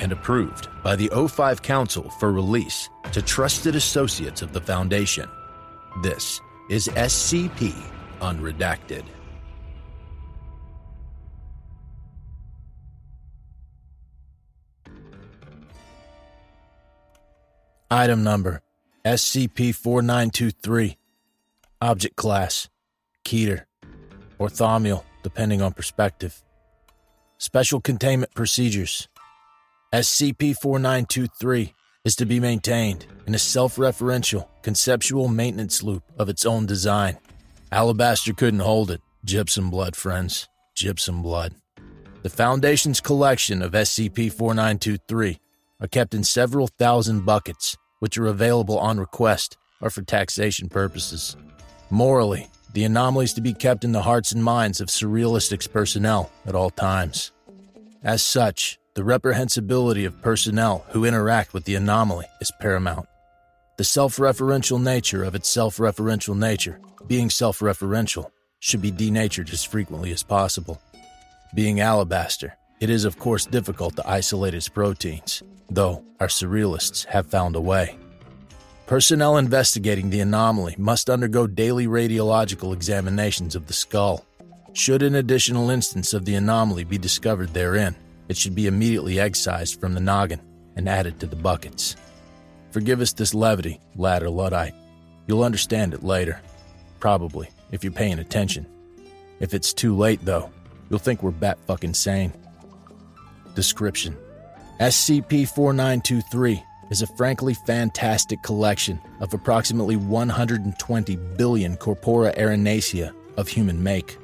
and approved by the O5 Council for release to trusted associates of the Foundation. This is SCP Unredacted. Item number SCP 4923. Object class Keter. or Orthomial, depending on perspective. Special containment procedures SCP 4923 is to be maintained in a self referential, conceptual maintenance loop of its own design. Alabaster couldn't hold it. Gypsum blood, friends. Gypsum blood. The Foundation's collection of SCP 4923 are kept in several thousand buckets, which are available on request or for taxation purposes. Morally, the anomaly is to be kept in the hearts and minds of Surrealistics personnel at all times. As such, the reprehensibility of personnel who interact with the anomaly is paramount. The self referential nature of its self referential nature, being self referential, should be denatured as frequently as possible. Being alabaster, it is of course difficult to isolate its proteins, though our surrealists have found a way. Personnel investigating the anomaly must undergo daily radiological examinations of the skull. Should an additional instance of the anomaly be discovered therein, it should be immediately excised from the noggin and added to the buckets. Forgive us this levity, lad or Luddite. You'll understand it later. Probably, if you're paying attention. If it's too late, though, you'll think we're bat fucking sane. Description SCP 4923 is a frankly fantastic collection of approximately 120 billion corpora arenacea of human make.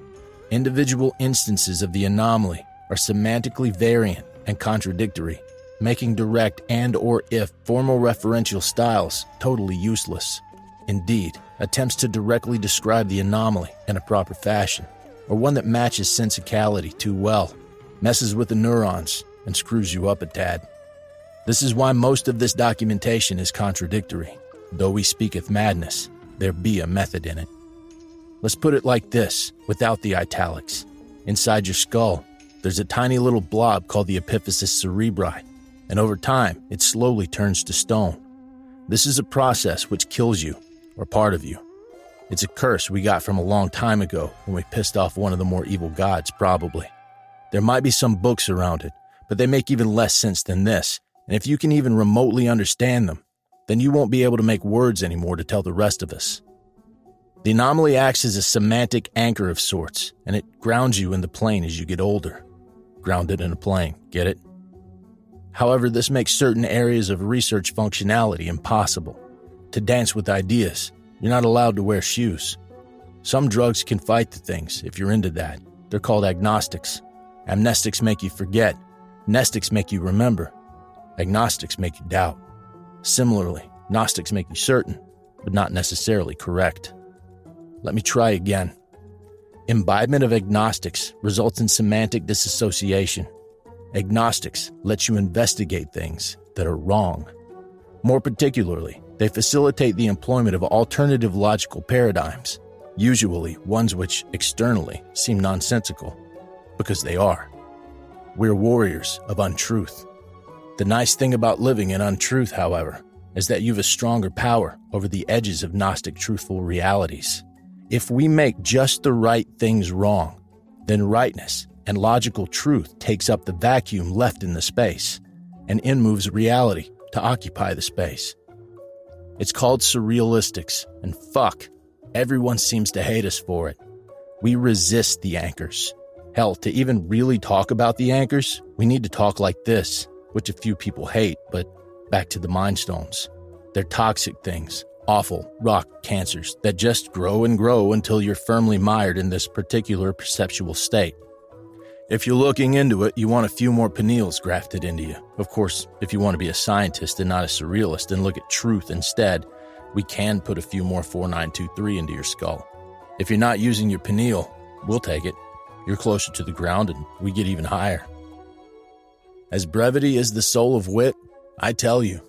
Individual instances of the anomaly are semantically variant and contradictory, making direct and or if formal referential styles totally useless. Indeed, attempts to directly describe the anomaly in a proper fashion, or one that matches sensicality too well, messes with the neurons and screws you up a tad. This is why most of this documentation is contradictory. Though we speaketh madness, there be a method in it. Let's put it like this, without the italics. Inside your skull, there's a tiny little blob called the epiphysis cerebri, and over time, it slowly turns to stone. This is a process which kills you, or part of you. It's a curse we got from a long time ago when we pissed off one of the more evil gods, probably. There might be some books around it, but they make even less sense than this, and if you can even remotely understand them, then you won't be able to make words anymore to tell the rest of us. The anomaly acts as a semantic anchor of sorts, and it grounds you in the plane as you get older. Grounded in a plane, get it? However, this makes certain areas of research functionality impossible. To dance with ideas, you're not allowed to wear shoes. Some drugs can fight the things if you're into that. They're called agnostics. Amnestics make you forget, mnestics make you remember, Agnostics make you doubt. Similarly, Gnostics make you certain, but not necessarily correct. Let me try again. Imbibement of agnostics results in semantic disassociation. Agnostics let you investigate things that are wrong. More particularly, they facilitate the employment of alternative logical paradigms, usually ones which externally seem nonsensical, because they are. We're warriors of untruth. The nice thing about living in untruth, however, is that you've a stronger power over the edges of Gnostic truthful realities. If we make just the right things wrong, then rightness and logical truth takes up the vacuum left in the space, and in moves reality to occupy the space. It's called surrealistics, and fuck, everyone seems to hate us for it. We resist the anchors. Hell, to even really talk about the anchors, we need to talk like this which a few people hate, but back to the Mind Stones. They're toxic things, awful rock cancers that just grow and grow until you're firmly mired in this particular perceptual state. If you're looking into it, you want a few more pineals grafted into you. Of course, if you want to be a scientist and not a surrealist and look at truth instead, we can put a few more 4923 into your skull. If you're not using your pineal, we'll take it. You're closer to the ground and we get even higher. As brevity is the soul of wit, I tell you,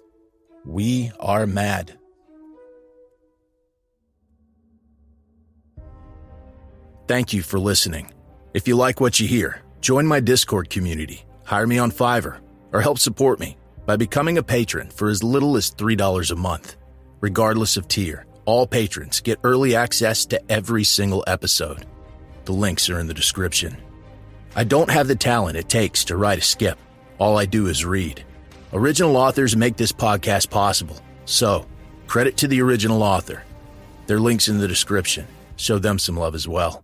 we are mad. Thank you for listening. If you like what you hear, join my Discord community, hire me on Fiverr, or help support me by becoming a patron for as little as $3 a month. Regardless of tier, all patrons get early access to every single episode. The links are in the description. I don't have the talent it takes to write a skip. All I do is read. Original authors make this podcast possible. So, credit to the original author. Their links in the description. Show them some love as well.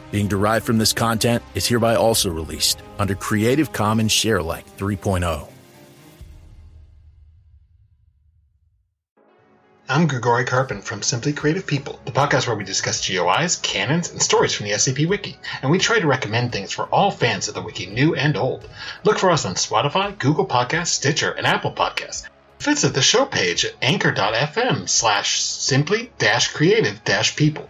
being derived from this content, is hereby also released under Creative Commons Sharealike 3.0. I'm Grigori Karpin from Simply Creative People, the podcast where we discuss GOIs, canons, and stories from the SCP Wiki, and we try to recommend things for all fans of the Wiki, new and old. Look for us on Spotify, Google Podcasts, Stitcher, and Apple Podcasts. Visit the show page at anchor.fm slash simply-creative-people,